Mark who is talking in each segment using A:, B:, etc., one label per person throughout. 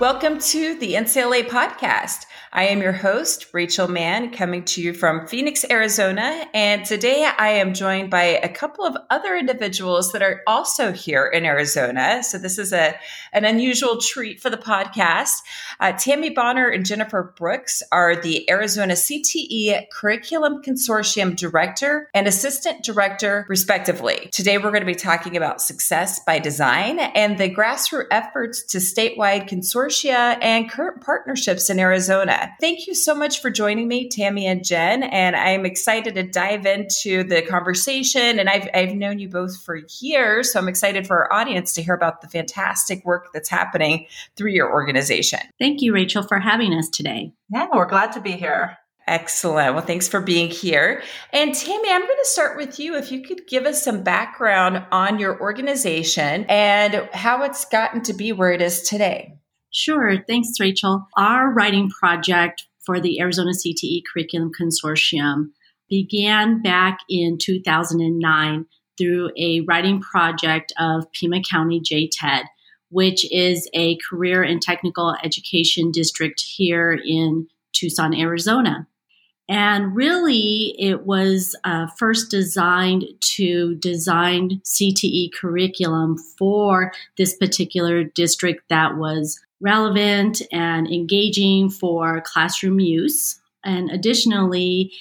A: Welcome to the NCLA podcast. I am your host, Rachel Mann, coming to you from Phoenix, Arizona. And today I am joined by a couple of other individuals that are also here in Arizona. So this is a, an unusual treat for the podcast. Uh, Tammy Bonner and Jennifer Brooks are the Arizona CTE Curriculum Consortium Director and Assistant Director, respectively. Today we're going to be talking about success by design and the grassroots efforts to statewide consortia and current partnerships in Arizona. Thank you so much for joining me, Tammy and Jen. And I'm excited to dive into the conversation. And I've, I've known you both for years. So I'm excited for our audience to hear about the fantastic work that's happening through your organization.
B: Thank you, Rachel, for having us today.
C: Yeah, we're glad to be here.
A: Excellent. Well, thanks for being here. And Tammy, I'm going to start with you. If you could give us some background on your organization and how it's gotten to be where it is today.
B: Sure. Thanks, Rachel. Our writing project for the Arizona CTE Curriculum Consortium began back in 2009 through a writing project of Pima County JTED, which is a career and technical education district here in Tucson, Arizona. And really, it was uh, first designed to design CTE curriculum for this particular district that was relevant and engaging for classroom use. And additionally,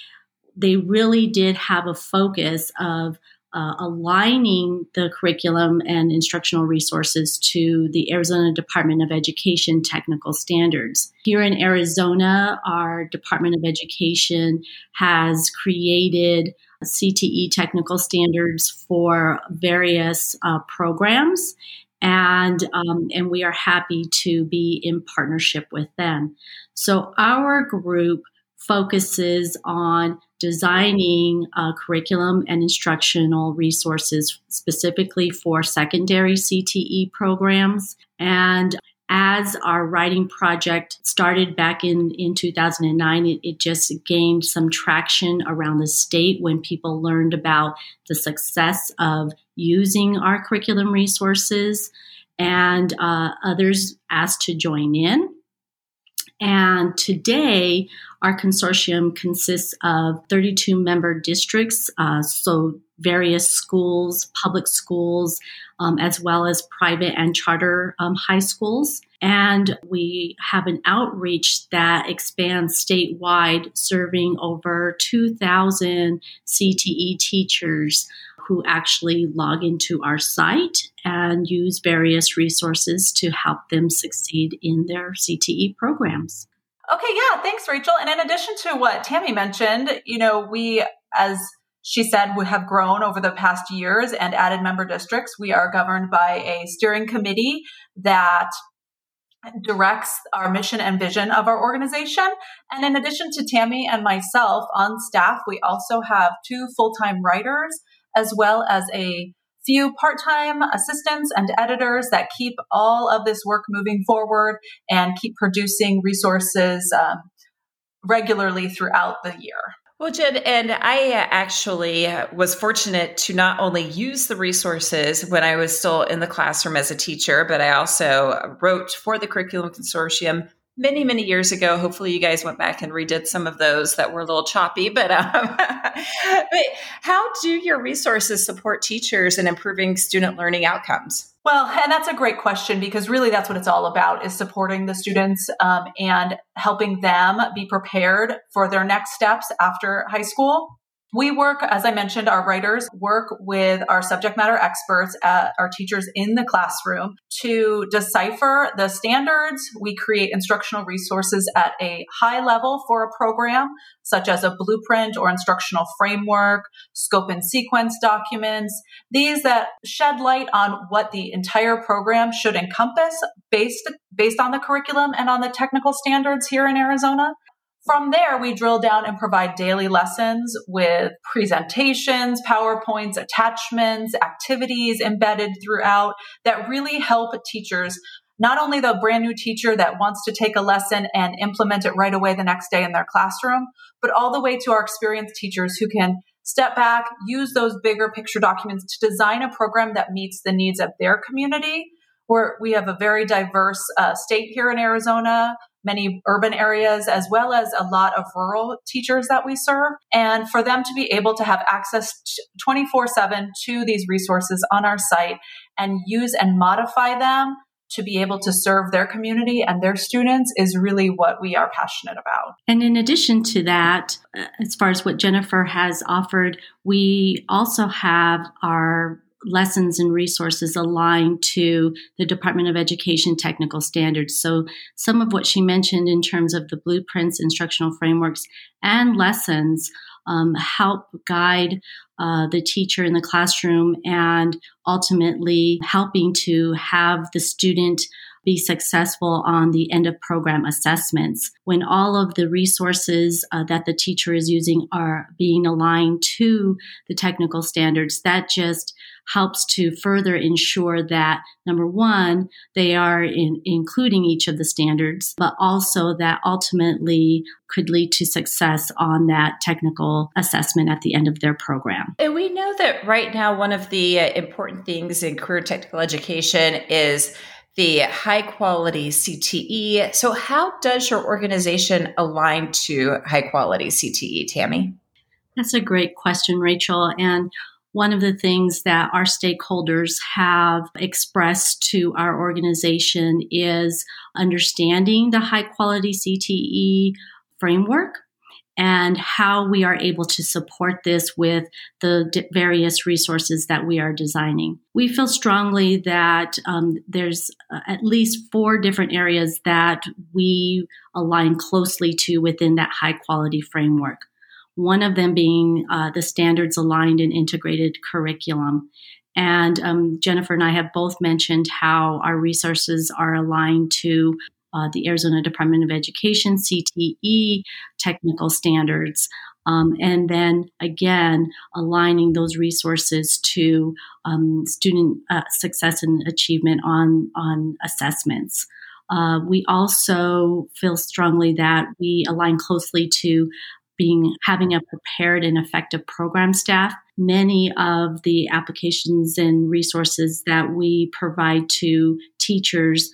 B: they really did have a focus of uh, aligning the curriculum and instructional resources to the Arizona Department of Education technical standards. Here in Arizona, our Department of Education has created CTE technical standards for various uh, programs and um, and we are happy to be in partnership with them. So our group focuses on designing a curriculum and instructional resources specifically for secondary CTE programs and as our writing project started back in, in 2009, it, it, just gained some traction around the state when people learned about the success of using our curriculum resources, and uh, others asked to join in. And today, our consortium consists of 32 member districts, uh, so various schools, public schools, um, as well as private and charter um, high schools. And we have an outreach that expands statewide, serving over 2,000 CTE teachers who actually log into our site and use various resources to help them succeed in their CTE programs.
C: Okay, yeah, thanks, Rachel. And in addition to what Tammy mentioned, you know, we, as she said, we have grown over the past years and added member districts. We are governed by a steering committee that directs our mission and vision of our organization. And in addition to Tammy and myself on staff, we also have two full time writers as well as a few part time assistants and editors that keep all of this work moving forward and keep producing resources um, regularly throughout the year.
A: Well, Jen, and I actually was fortunate to not only use the resources when I was still in the classroom as a teacher, but I also wrote for the Curriculum Consortium many, many years ago. Hopefully, you guys went back and redid some of those that were a little choppy. But, um, but how do your resources support teachers in improving student learning outcomes?
C: Well, and that's a great question because really that's what it's all about is supporting the students um, and helping them be prepared for their next steps after high school. We work, as I mentioned, our writers work with our subject matter experts, at our teachers in the classroom to decipher the standards. We create instructional resources at a high level for a program, such as a blueprint or instructional framework, scope and sequence documents, these that shed light on what the entire program should encompass based, based on the curriculum and on the technical standards here in Arizona. From there, we drill down and provide daily lessons with presentations, PowerPoints, attachments, activities embedded throughout that really help teachers. Not only the brand new teacher that wants to take a lesson and implement it right away the next day in their classroom, but all the way to our experienced teachers who can step back, use those bigger picture documents to design a program that meets the needs of their community. We're, we have a very diverse uh, state here in Arizona many urban areas as well as a lot of rural teachers that we serve. And for them to be able to have access 24 7 to these resources on our site and use and modify them to be able to serve their community and their students is really what we are passionate about.
B: And in addition to that, uh, as far as what Jennifer has offered, we also have our lessons and resources aligned to the Department of Education technical standards. So, some of what she mentioned in terms of the blueprints, instructional frameworks, and lessons um, help guide uh, the teacher in the classroom and ultimately helping to have the student be successful on the end of program assessments when all of the resources uh, that the teacher is using are being aligned to the technical standards that just helps to further ensure that number one, they are in, including each of the standards, but also that ultimately could lead to success on that technical assessment at the end of their program.
A: And we know that right now, one of the uh, important things in career technical education is the high quality CTE. So, how does your organization align to high quality CTE, Tammy?
B: That's a great question, Rachel. And one of the things that our stakeholders have expressed to our organization is understanding the high quality CTE framework and how we are able to support this with the d- various resources that we are designing. We feel strongly that um, there's uh, at least four different areas that we align closely to within that high quality framework one of them being uh, the standards aligned and integrated curriculum. And um, Jennifer and I have both mentioned how our resources are aligned to uh, the Arizona Department of Education, CTE, technical standards. Um, and then again, aligning those resources to um, student uh, success and achievement on, on assessments. Uh, we also feel strongly that we align closely to being having a prepared and effective program staff. Many of the applications and resources that we provide to teachers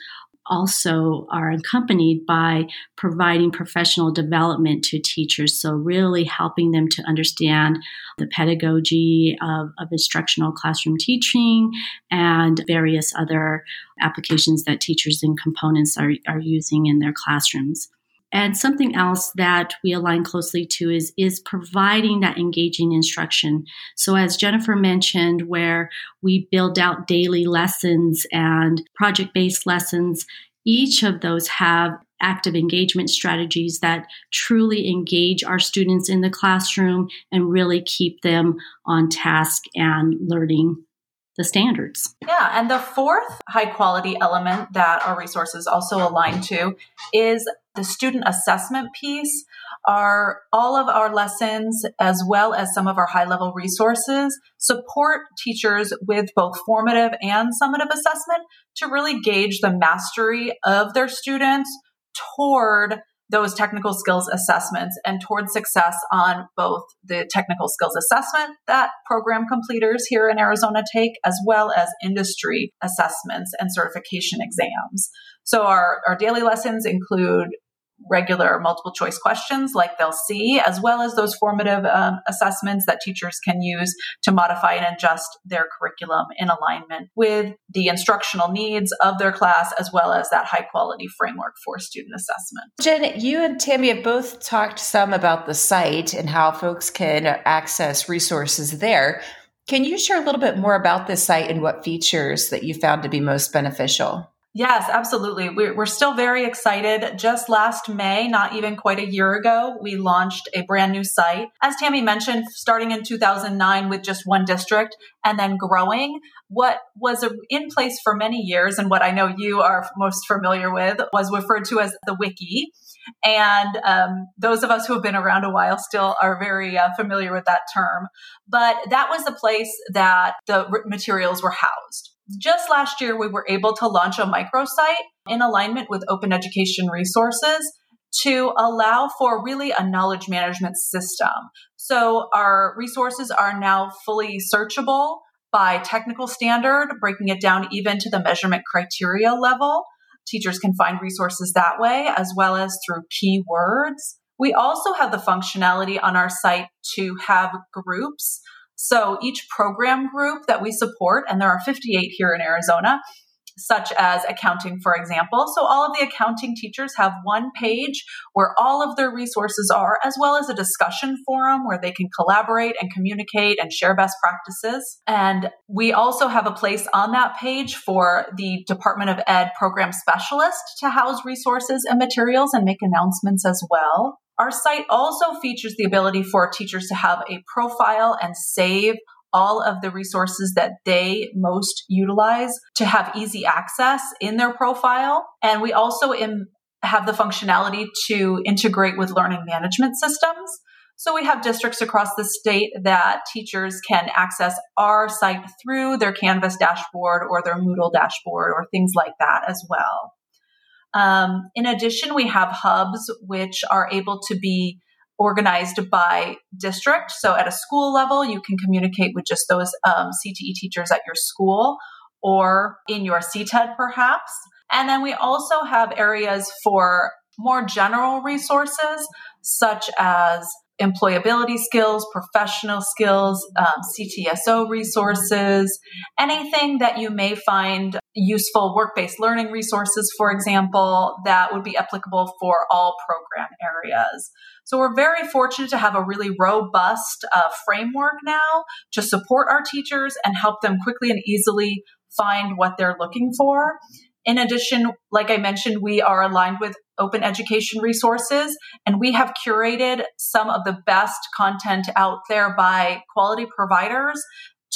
B: also are accompanied by providing professional development to teachers. So, really helping them to understand the pedagogy of, of, instructional classroom teaching and various other applications that teachers and components are, are using in their classrooms. And something else that we align closely to is, is providing that engaging instruction. So as Jennifer mentioned, where we build out daily lessons and project-based lessons, each of those have active engagement strategies that truly engage our students in the classroom and really keep them on task and learning the standards.
C: Yeah, and the fourth high quality element that our resources also align to is the student assessment piece. Are all of our lessons, as well as some of our high level resources, support teachers with both formative and summative assessment to really gauge the mastery of their students toward those technical skills assessments and toward success on both the technical skills assessment that program completers here in Arizona take, as well as industry assessments and certification exams. So our, our daily lessons include regular multiple choice questions like they'll see, as well as those formative um, assessments that teachers can use to modify and adjust their curriculum in alignment with the instructional needs of their class, as well as that high quality framework for student assessment.
A: Jen, you and Tammy have both talked some about the site and how folks can access resources there. Can you share a little bit more about this site and what features that you found to be most beneficial?
C: Yes, absolutely. We're, we're still very excited. Just last May, not even quite a year ago, we launched a brand new site. As Tammy mentioned, starting in 2009 with just one district and then growing. What was in place for many years and what I know you are most familiar with was referred to as the wiki. And um, those of us who have been around a while still are very uh, familiar with that term. But that was the place that the materials were housed. Just last year, we were able to launch a microsite in alignment with open education resources to allow for really a knowledge management system. So our resources are now fully searchable by technical standard, breaking it down even to the measurement criteria level. Teachers can find resources that way, as well as through keywords. We also have the functionality on our site to have groups. So each program group that we support, and there are 58 here in Arizona, such as accounting, for example. So all of the accounting teachers have one page where all of their resources are, as well as a discussion forum where they can collaborate and communicate and share best practices. And we also have a place on that page for the Department of Ed program specialist to house resources and materials and make announcements as well. Our site also features the ability for teachers to have a profile and save all of the resources that they most utilize to have easy access in their profile. And we also Im- have the functionality to integrate with learning management systems. So we have districts across the state that teachers can access our site through their Canvas dashboard or their Moodle dashboard or things like that as well. Um, in addition, we have hubs which are able to be organized by district. So at a school level, you can communicate with just those um, CTE teachers at your school or in your CTED perhaps. And then we also have areas for more general resources such as employability skills, professional skills, um, CTSO resources, anything that you may find useful work based learning resources, for example, that would be applicable for all program areas. So we're very fortunate to have a really robust uh, framework now to support our teachers and help them quickly and easily find what they're looking for. In addition, like I mentioned, we are aligned with open education resources and we have curated some of the best content out there by quality providers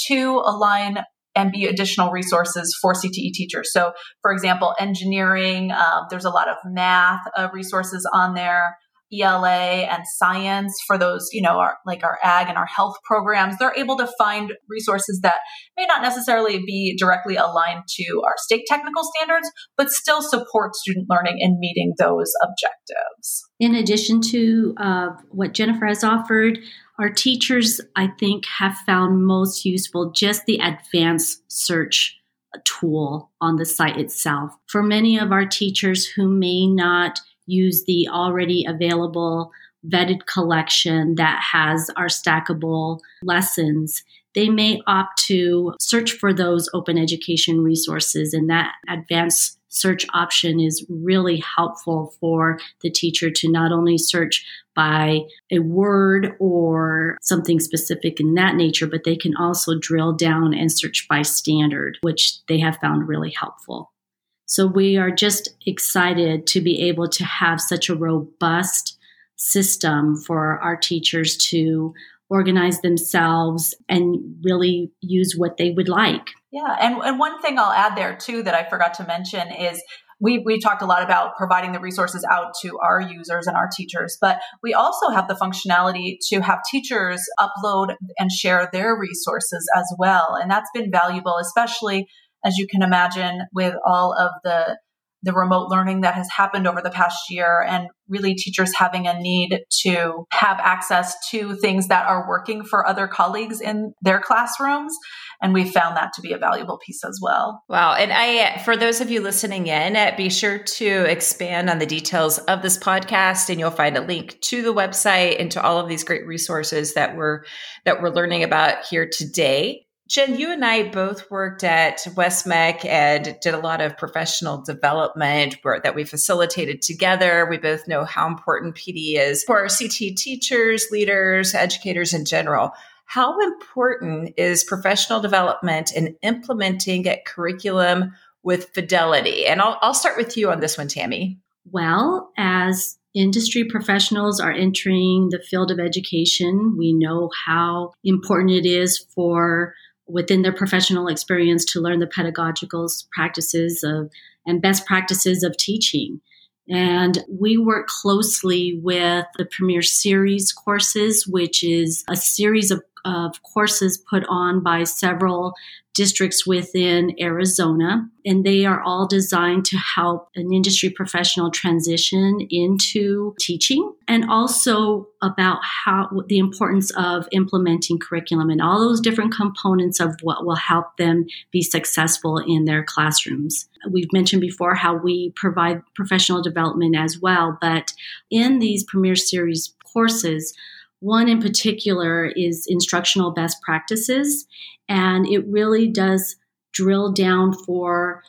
C: to align and be additional resources for CTE teachers. So, for example, engineering, um, there's a lot of math uh, resources on there. ELA and science for those, you know, our, like our ag and our health programs, they're able to find resources that may not necessarily be directly aligned to our state technical standards, but still support student learning in meeting those objectives.
B: In addition to uh, what Jennifer has offered, our teachers, I think, have found most useful just the advanced search tool on the site itself. For many of our teachers who may not use the already available vetted collection that has our stackable lessons, they may opt to search for those open education resources. And that advanced search option is really helpful for the teacher to not only search by a word or something specific in that nature, but they can also drill down and search by standard, which they have found really helpful. So we are just excited to be able to have such a robust system for our teachers to organize themselves and really use what they would like.
C: Yeah, and, and one thing I'll add there too that I forgot to mention is we, we talked a lot about providing the resources out to our users and our teachers, but we also have the functionality to have teachers upload and share their resources as well. And that's been valuable, especially as you can imagine, with all of the the remote learning that has happened over the past year and really teachers having a need to have access to things that are working for other colleagues in their classrooms and we found that to be a valuable piece as well.
A: Wow. And I for those of you listening in, uh, be sure to expand on the details of this podcast and you'll find a link to the website and to all of these great resources that we're that we're learning about here today. Jen, you and I both worked at West-MEC and did a lot of professional development that we facilitated together. We both know how important PD is for our CT teachers, leaders, educators in general. How important is professional development in implementing a curriculum with fidelity? And I'll, I'll start with you on this one, Tammy.
B: Well, as industry professionals are entering the field of education, we know how important it is for within their professional experience to learn the pedagogical practices of and best practices of teaching. And we work closely with the Premier Series courses, which is a series of of courses put on by several districts within Arizona, and they are all designed to help an industry professional transition into teaching and also about how the importance of implementing curriculum and all those different components of what will help them be successful in their classrooms. We've mentioned before how we provide professional development as well, but in these Premier Series courses, one in particular is instructional best practices, and it really does drill down for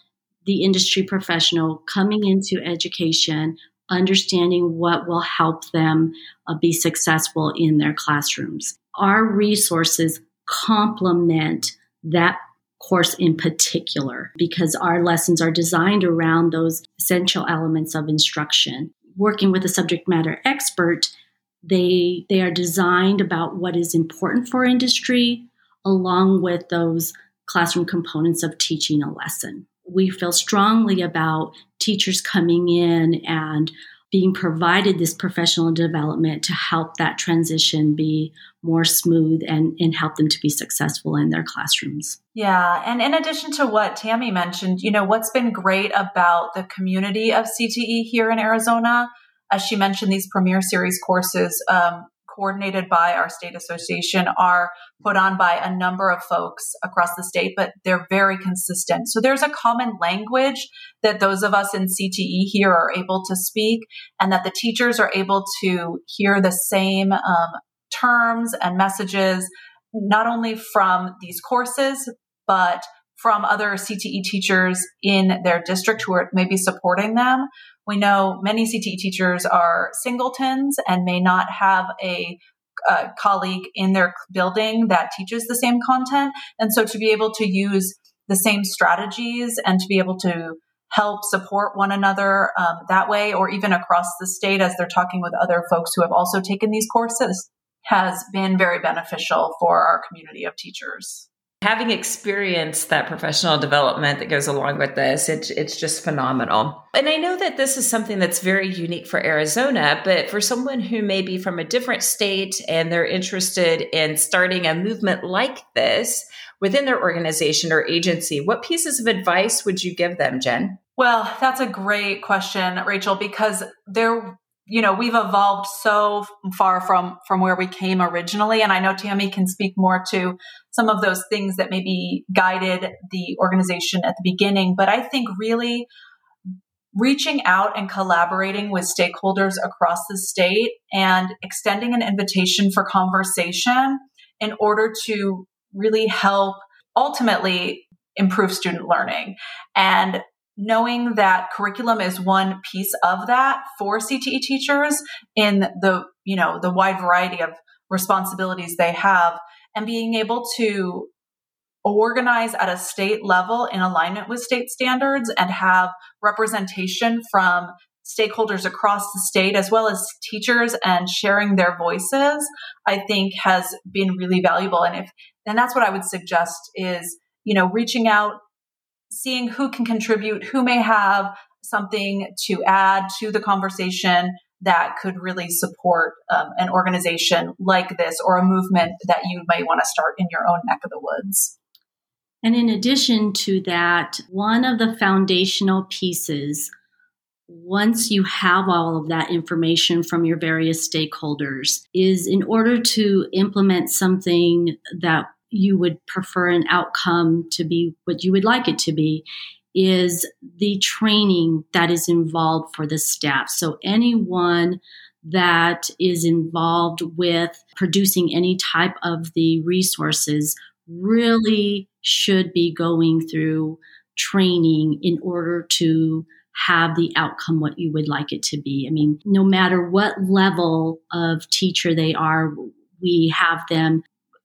B: the industry professional coming into education, understanding what will help them uh, be successful in their classrooms. Our resources complement that course in particular because our lessons are designed around those essential elements of instruction. Working with a subject matter expert, they they are designed about what is important for industry along with those classroom components of teaching a lesson. We feel strongly about teachers coming in and being provided this professional development to help that transition be more smooth and, and help them to be successful in their classrooms.
C: Yeah. And in addition to what Tammy mentioned, you know, what's been great about the community of CTE here in Arizona as she mentioned, these Premier Series courses um, coordinated by our state association are put on by a number of folks across the state, but they're very consistent. So there's a common language that those of us in CTE here are able to speak, and that the teachers are able to hear the same um, terms and messages, not only from these courses, but from other CTE teachers in their district who are maybe supporting them. We know many CTE teachers are singletons and may not have a, colleague in their building that teaches the same content. And so to be able to use the same strategies and to be able to help support one another um, that way, or even across the state as they're talking with other folks who have also taken these courses, has been very beneficial for our community of teachers
A: having experienced that professional development that goes along with this, it, it's just phenomenal. And I know that this is something that's very unique for Arizona, but for someone who may be from a different state and they're interested in starting a movement like this within their organization or agency, what pieces of advice would you give them, Jen?
C: Well, that's a great question, Rachel, because there you know we've evolved so far from from where we came originally. And i know tammy can speak more to some of those things that maybe guided the organization at the beginning. But i think really reaching out and collaborating with stakeholders across the state and extending an invitation for conversation in order to really help ultimately improve student learning. And knowing that curriculum is one piece of that for CTE teachers in the, you know, the wide variety of responsibilities they have and being able to organize at a state level in alignment with state standards and have representation from stakeholders across the state as well as teachers and sharing their voices i think has been really valuable. And if and that's what i would suggest is you know reaching out seeing who can contribute, who may have something to add to the conversation that could really support um, an organization like this or a movement that you may want to start in your own neck of the woods.
B: And in addition to that, one of the foundational pieces, once you have all of that information from your various stakeholders, is in order to implement something that you would prefer an outcome to be what you would like it to be is the training that is involved for the staff. So anyone that is involved with producing any type of the resources really should be going through training in order to have the outcome what you would like it to be. I mean, no matter what level of teacher they are, we have them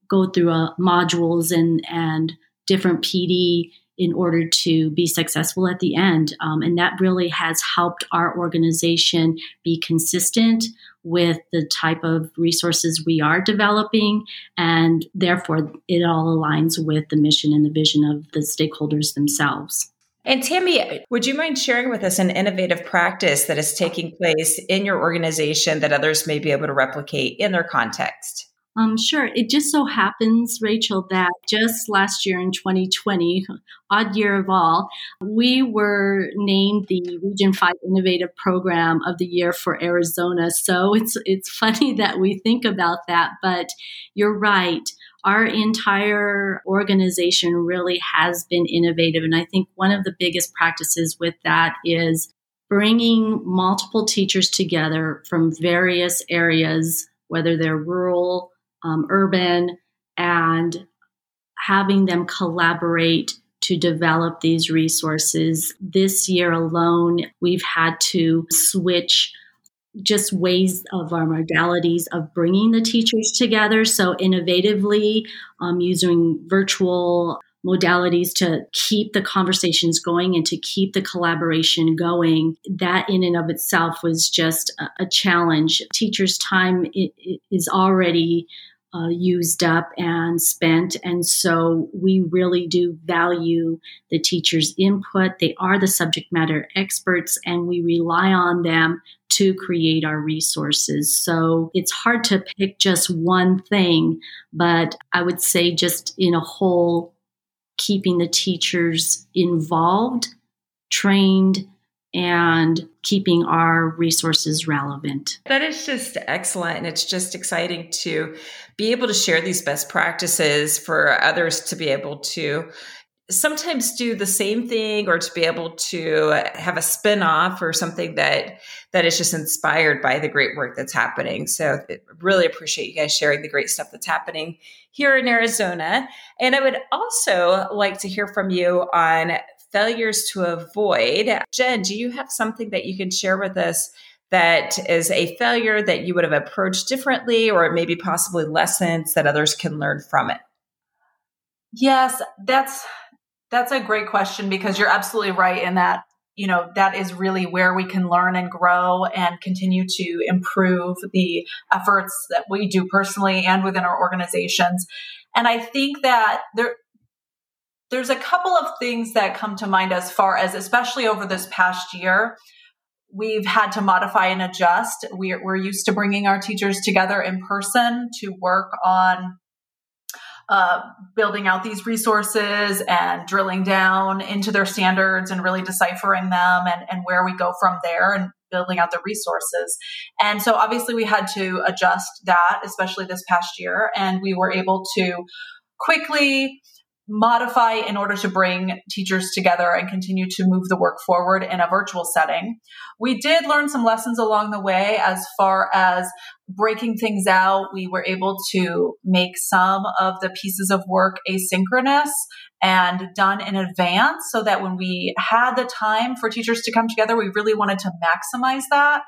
B: go through uh, modules and and different PD in order to be successful at the end. Um, and that really has helped our organization be consistent with the type of resources we are developing. And therefore, it all aligns with the mission and the vision of the stakeholders themselves.
A: And Tammy, would you mind sharing with us an innovative practice that is taking place in your organization that others may be able to replicate in their context?
B: Um, sure. It just so happens, Rachel, that just last year in 2020, odd year of all, we were named the Region 5 Innovative Program of the Year for Arizona. So it's it's funny that we think about that, but you're right. Our entire organization really has been innovative. And I think one of the biggest practices with that is bringing multiple teachers together from various areas, whether they're rural, um, urban, and having them collaborate to develop these resources. This year alone, we've had to switch just ways of our modalities of bringing the teachers together. So, innovatively, um, using virtual modalities to keep the conversations going and to keep the collaboration going, that in and of itself was just a, challenge. Teachers' time is already uh, used up and spent. And so we really do value the teacher's input. They are the subject matter experts, and we rely on them to create our resources. So it's hard to pick just one thing, but I would say, just in a whole, keeping the teachers involved, trained, and keeping our resources relevant.
A: That is just excellent. And it's just exciting to be able to share these best practices for others to be able to sometimes do the same thing or to be able to have a spin-off or something that that is just inspired by the great work that's happening. So really appreciate you guys sharing the great stuff that's happening here in arizona. And i would also like to hear from you on failures to avoid. Jen do you have something that you can share with us that is a failure that you would have approached differently or maybe possibly lessons that others can learn from it?
C: Yes that's that's a great question because you're absolutely right in that, you know, that is really where we can learn and grow and continue to improve the efforts that we do personally and within our organizations. And I think that there, there's a couple of things that come to mind as far as, especially over this past year, we've had to modify and adjust. We're, we're used to bringing our teachers together in person to work on uh, building out these resources and drilling down into their standards and really deciphering them and, and where we go from there and building out the resources. And so obviously we had to adjust that, especially this past year. And we were able to quickly modify in order to bring teachers together and continue to move the work forward in a virtual setting. We did learn some lessons along the way as far as breaking things out. We were able to make some of the pieces of work asynchronous and done in advance so that when we had the time for teachers to come together, we really wanted to maximize that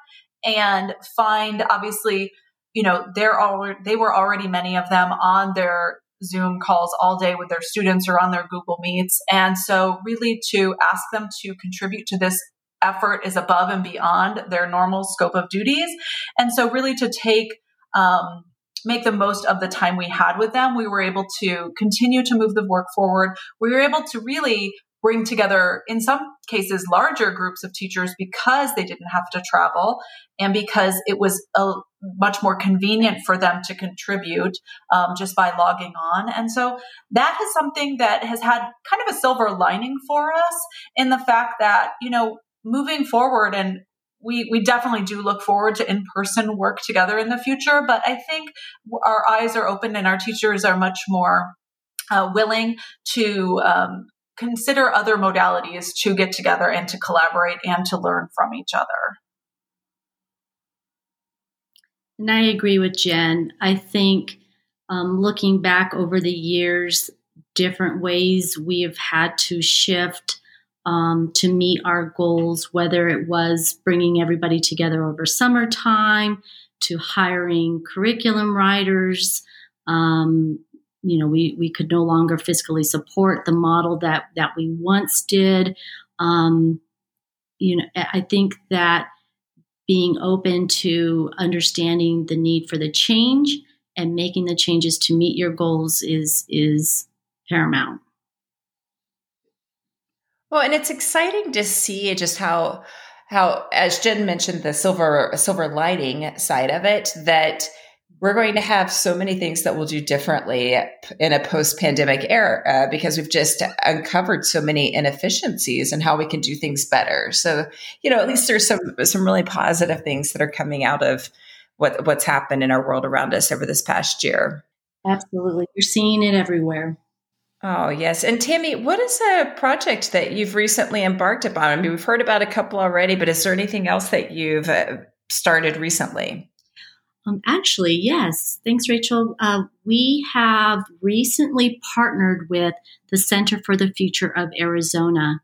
C: and find obviously you know they're all they were already many of them on their Zoom calls all day with their students or on their Google Meets. And so, really, to ask them to contribute to this effort is above and beyond their normal scope of duties. And so, really, to take um, make the most of the time we had with them. We were able to continue to move the work forward. We were able to really bring together, in some cases, larger groups of teachers because they didn't have to travel and because it was a, much more convenient for them to contribute um, just by logging on. And so that is something that has had kind of a silver lining for us in the fact that, you know, moving forward and we, we definitely do look forward to in-person work together in the future, but I think our eyes are open and our teachers are much more uh, willing to um, consider other modalities to get together and to collaborate and to learn from each other.
B: And I agree with Jen. I think um, looking back over the years, different ways we have had to shift um, to meet our goals, whether it was bringing everybody together over summertime, to hiring curriculum writers, um, you know we we could no longer fiscally support the model that that we once did. Um, you know i think that being open to understanding the need for the change and making the changes to meet your goals is is paramount.
A: Well and it's exciting to see just how how as jen mentioned the silver silver lining side of it that we're going to have so many things that we'll do differently in a post-pandemic era uh, because we've just uncovered so many inefficiencies and how we can do things better. So, you know, at least there's some some really positive things that are coming out of what what's happened in our world around us over this past year.
B: Absolutely, you're seeing it everywhere.
A: Oh yes, and Tammy, what is a project that you've recently embarked upon? I mean, we've heard about a couple already, but is there anything else that you've uh, started recently?
B: Um, actually, yes. Thanks, Rachel. Uh, we have recently partnered with the Center for the Future of Arizona.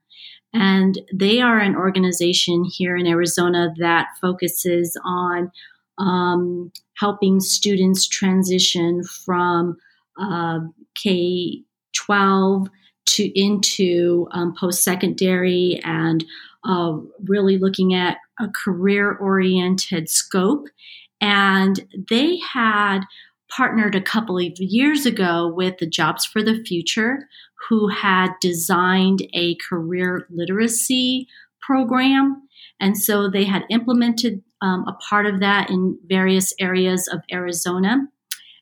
B: And they are an organization here in Arizona that focuses on um, helping students transition from uh, K 12 to into um, post secondary and uh, really looking at a career oriented scope and they had partnered a couple of years ago with the Jobs for the Future, who had designed a career literacy program. And so they had implemented um, a part of that in various areas of Arizona.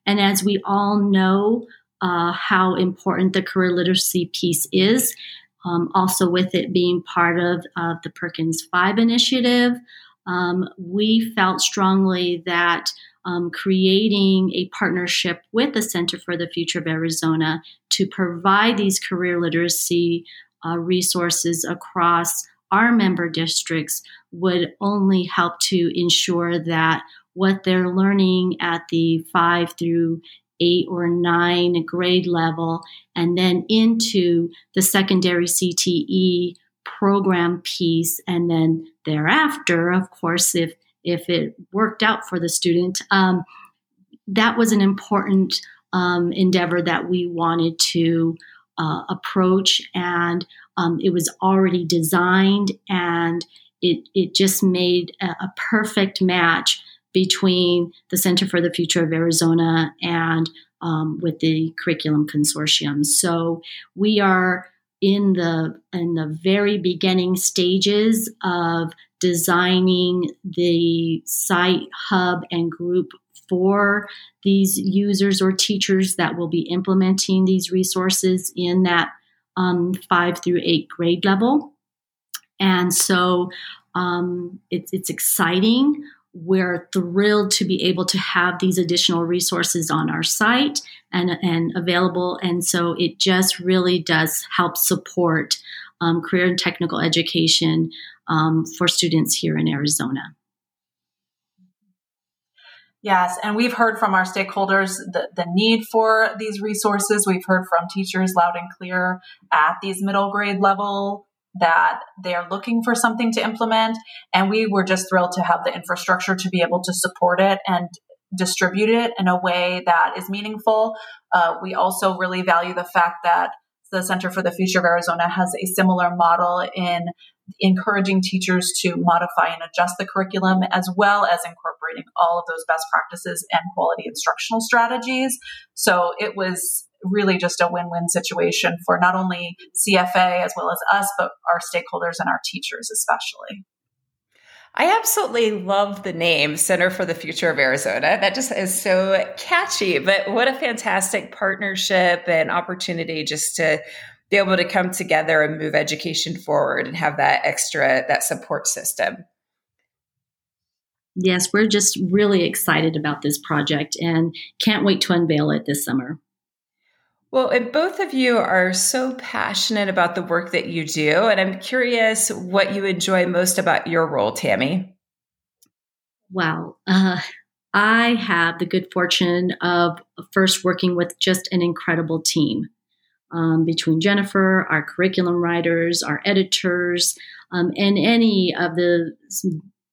B: And as we all know, uh, how important the career literacy piece is, um, also with it being part of, of the Perkins 5 initiative, um, we felt strongly that um, creating a partnership with the Center for the Future of Arizona to provide these career literacy uh, resources across our member districts would only help to ensure that what they're learning at the five through eight or nine grade level and then into the secondary CTE program piece. And then thereafter of course if if it worked out for the student um, that was an important um, endeavor that we wanted to uh, approach. And um, it was already designed and it, it just made a, a, perfect match between the center for the future of arizona and um, with the curriculum consortium. So we are in the in the very beginning stages of designing the site hub and group for these users or teachers that will be implementing these resources in that um, five through eight grade level. And so um, it's, it's exciting we're thrilled to be able to have these additional resources on our site and, and available. And so it just really does help support um, career and technical education um, for students here in Arizona.
C: Yes, and we've heard from our stakeholders the, the need for these resources. We've heard from teachers loud and clear at these middle grade level that they're looking for something to implement. And we were just thrilled to have the infrastructure to be able to support it and distribute it in a way that is meaningful. Uh, we also really value the fact that the Center for the Future of Arizona has a similar model in encouraging teachers to modify and adjust the curriculum, as well as incorporating all of those best practices and quality instructional strategies. So it was really just a win-win situation for not only CFA as well as us, but our stakeholders and our teachers especially.
A: I absolutely love the name Center for the Future of Arizona. That just is so catchy, but what a fantastic partnership and opportunity just to be able to come together and move education forward and have that extra that support system.
B: Yes, we're just really excited about this project and can't wait to unveil it this summer.
A: Well, and both of you are so passionate about the work that you do. And I'm curious what you enjoy most about your role, Tammy.
B: Well, uh, I have the good fortune of first working with just an incredible team. Um, between Jennifer, our curriculum writers, our editors, um, and any of the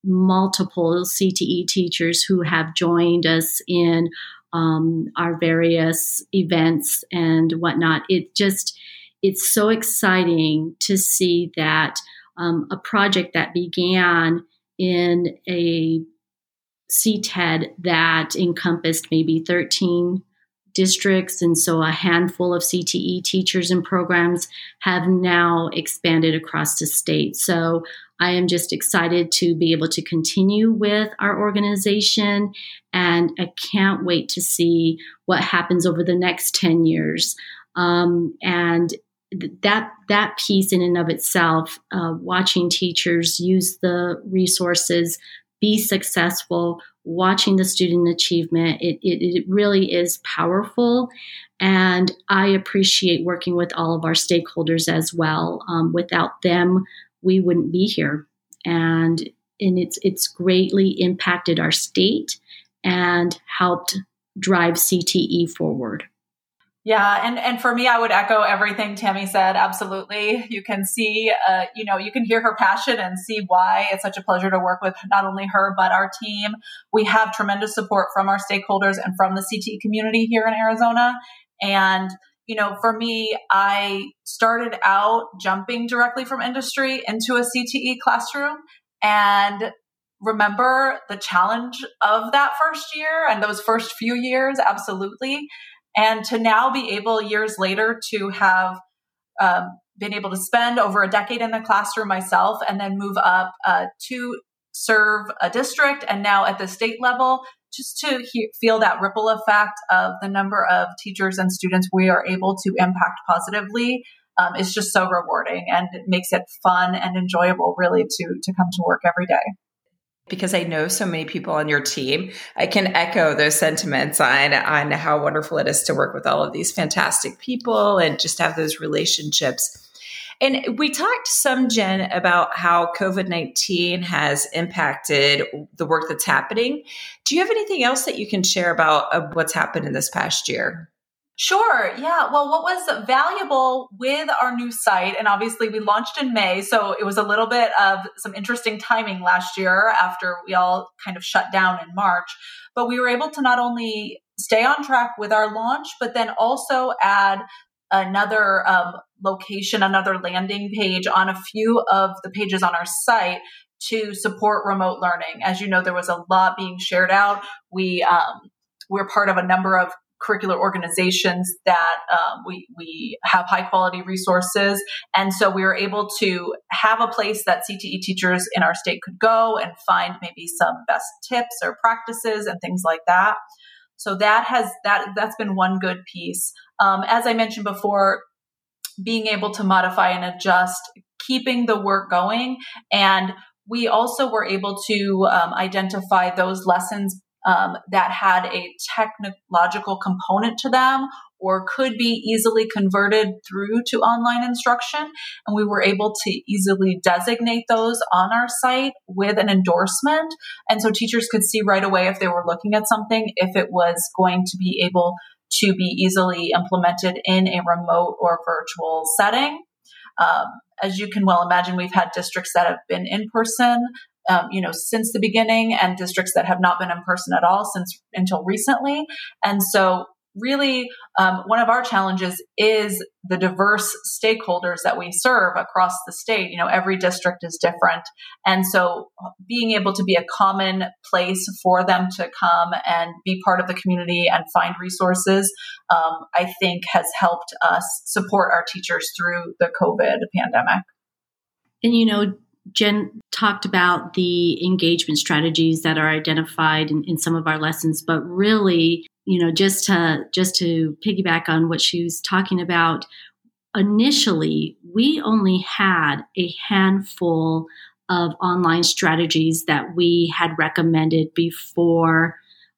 B: multiple CTE teachers who have joined us in um, our various events and whatnot. It just it's so exciting to see that um, a project that began in a CTED that encompassed maybe 13 districts. And so a handful of CTE teachers and programs have now expanded across the state. So I am just excited to be able to continue with our organization. And I can't wait to see what happens over the next 10 years. Um, and that that piece in and of itself, uh, watching teachers use the resources, be successful, watching the student achievement, it, it, it really is powerful. And I appreciate working with all of our stakeholders as well. Um, without them, we wouldn't be here. And and it's it's greatly impacted our state and helped drive CTE forward.
C: Yeah, and and for me, I would echo everything Tammy said. Absolutely, you can see, uh, you know, you can hear her passion and see why it's such a pleasure to work with not only her but our team. We have tremendous support from our stakeholders and from the CTE community here in Arizona. And you know, for me, I started out jumping directly from industry into a CTE classroom, and remember the challenge of that first year and those first few years. Absolutely and to now be able years later to have um, been able to spend over a decade in the classroom myself and then move up uh, to serve a district and now at the state level just to he- feel that ripple effect of the number of teachers and students we are able to impact positively um, is just so rewarding and it makes it fun and enjoyable really to to come to work every day
A: because I know so many people on your team, I can echo those sentiments on, on how wonderful it is to work with all of these fantastic people and just have those relationships. And we talked some, Jen, about how COVID 19 has impacted the work that's happening. Do you have anything else that you can share about uh, what's happened in this past year?
C: Sure. Yeah. Well, what was valuable with our new site, and obviously we launched in May, so it was a little bit of some interesting timing last year after we all kind of shut down in March. But we were able to not only stay on track with our launch, but then also add another um, location, another landing page on a few of the pages on our site to support remote learning. As you know, there was a lot being shared out. We um, we're part of a number of curricular organizations that um, we, we have high quality resources. And so we were able to have a place that CTE teachers in our state could go and find maybe some best tips or practices and things like that. So that has that that's been one good piece. Um, as I mentioned before, being able to modify and adjust, keeping the work going, and we also were able to um, identify those lessons um, that had a technological component to them or could be easily converted through to online instruction. And we were able to easily designate those on our site with an endorsement. And so teachers could see right away if they were looking at something, if it was going to be able to be easily implemented in a remote or virtual setting. Um, as you can well imagine, we've had districts that have been in person um, you know, since the beginning and districts that have not been in person at all since until recently. And so really um, one of our challenges is the diverse stakeholders that we serve across the state. You know every district is different. And so being able to be a common place for them to come and be part of the community and find resources um, i think has helped us support our teachers through the covid pandemic.
B: And you know Jen talked about the engagement strategies that are identified in, in, some of our lessons, but really, you know, just to just to piggyback on what she was talking about, initially we only had a handful of online strategies that we had recommended before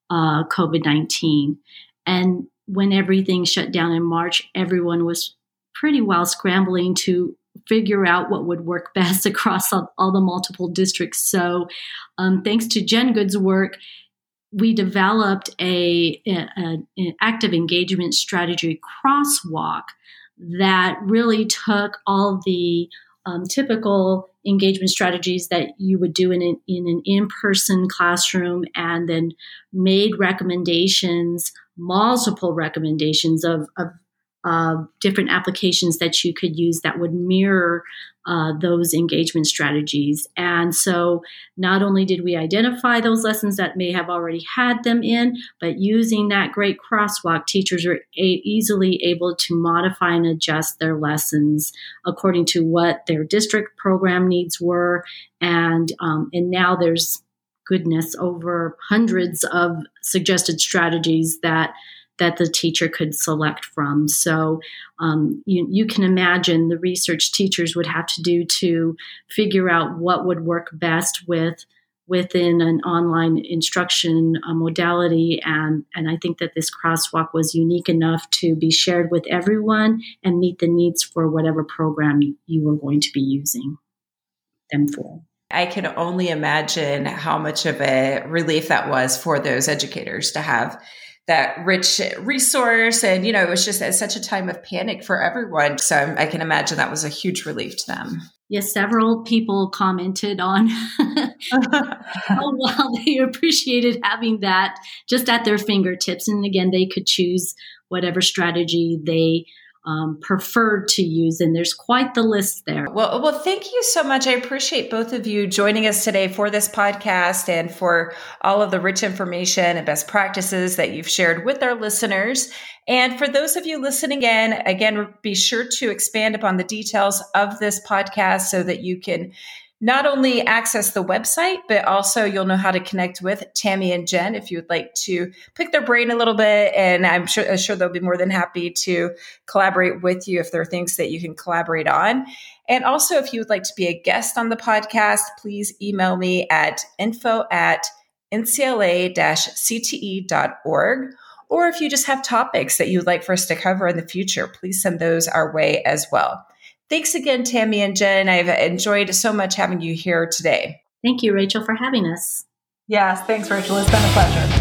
B: uh, COVID nineteen, and when everything shut down in March, everyone was pretty well scrambling to figure out what would work best across all, all the multiple districts. So, um, thanks to Jen Good's work, we developed a, a, an active engagement strategy crosswalk that really took all the um, typical engagement strategies that you would do in an, in an in-person classroom and then made recommendations multiple recommendations of, of uh, different applications that you could use that would mirror uh, those engagement strategies. And so, not only did we identify those lessons that may have already had them in, but using that great crosswalk, teachers are a- easily able to modify and adjust their lessons according to what their district program needs were. And um, and now there's goodness over hundreds of suggested strategies that that the teacher could select from. So um, you, you, can imagine the research teachers would have to do to figure out what would work best with within an online instruction uh, modality and and I think that this crosswalk was unique enough to be shared with everyone and meet the needs for whatever program you were going to be using them for.
A: I can only imagine how much of a relief that was for those educators to have that rich resource. And, you know, it was just at such a time of panic for everyone. So I can imagine that was a huge relief to them.
B: Yes, several people commented on how well they appreciated having that just at their fingertips. And again, they could choose whatever strategy they um, preferred to use. And there's quite the list there.
A: Well, well, thank you so much. I appreciate both of you joining us today for this podcast and for all of the rich information and best practices that you've shared with our listeners. And for those of you listening in, again, be sure to expand upon the details of this podcast so that you can not only access the website, but also you'll know how to connect with Tammy and Jen if you would like to pick their brain a little bit. And I'm sure, I'm sure they'll be more than happy to collaborate with you if there are things that you can collaborate on. And also, if you would like to be a guest on the podcast, please email me at info at ncla cte.org. Or if you just have topics that you'd like for us to cover in the future, please send those our way as well. Thanks again, Tammy and Jen. I've enjoyed so much having you here today.
B: Thank you, Rachel, for having us.
C: Yes, thanks, Rachel. It's been a pleasure.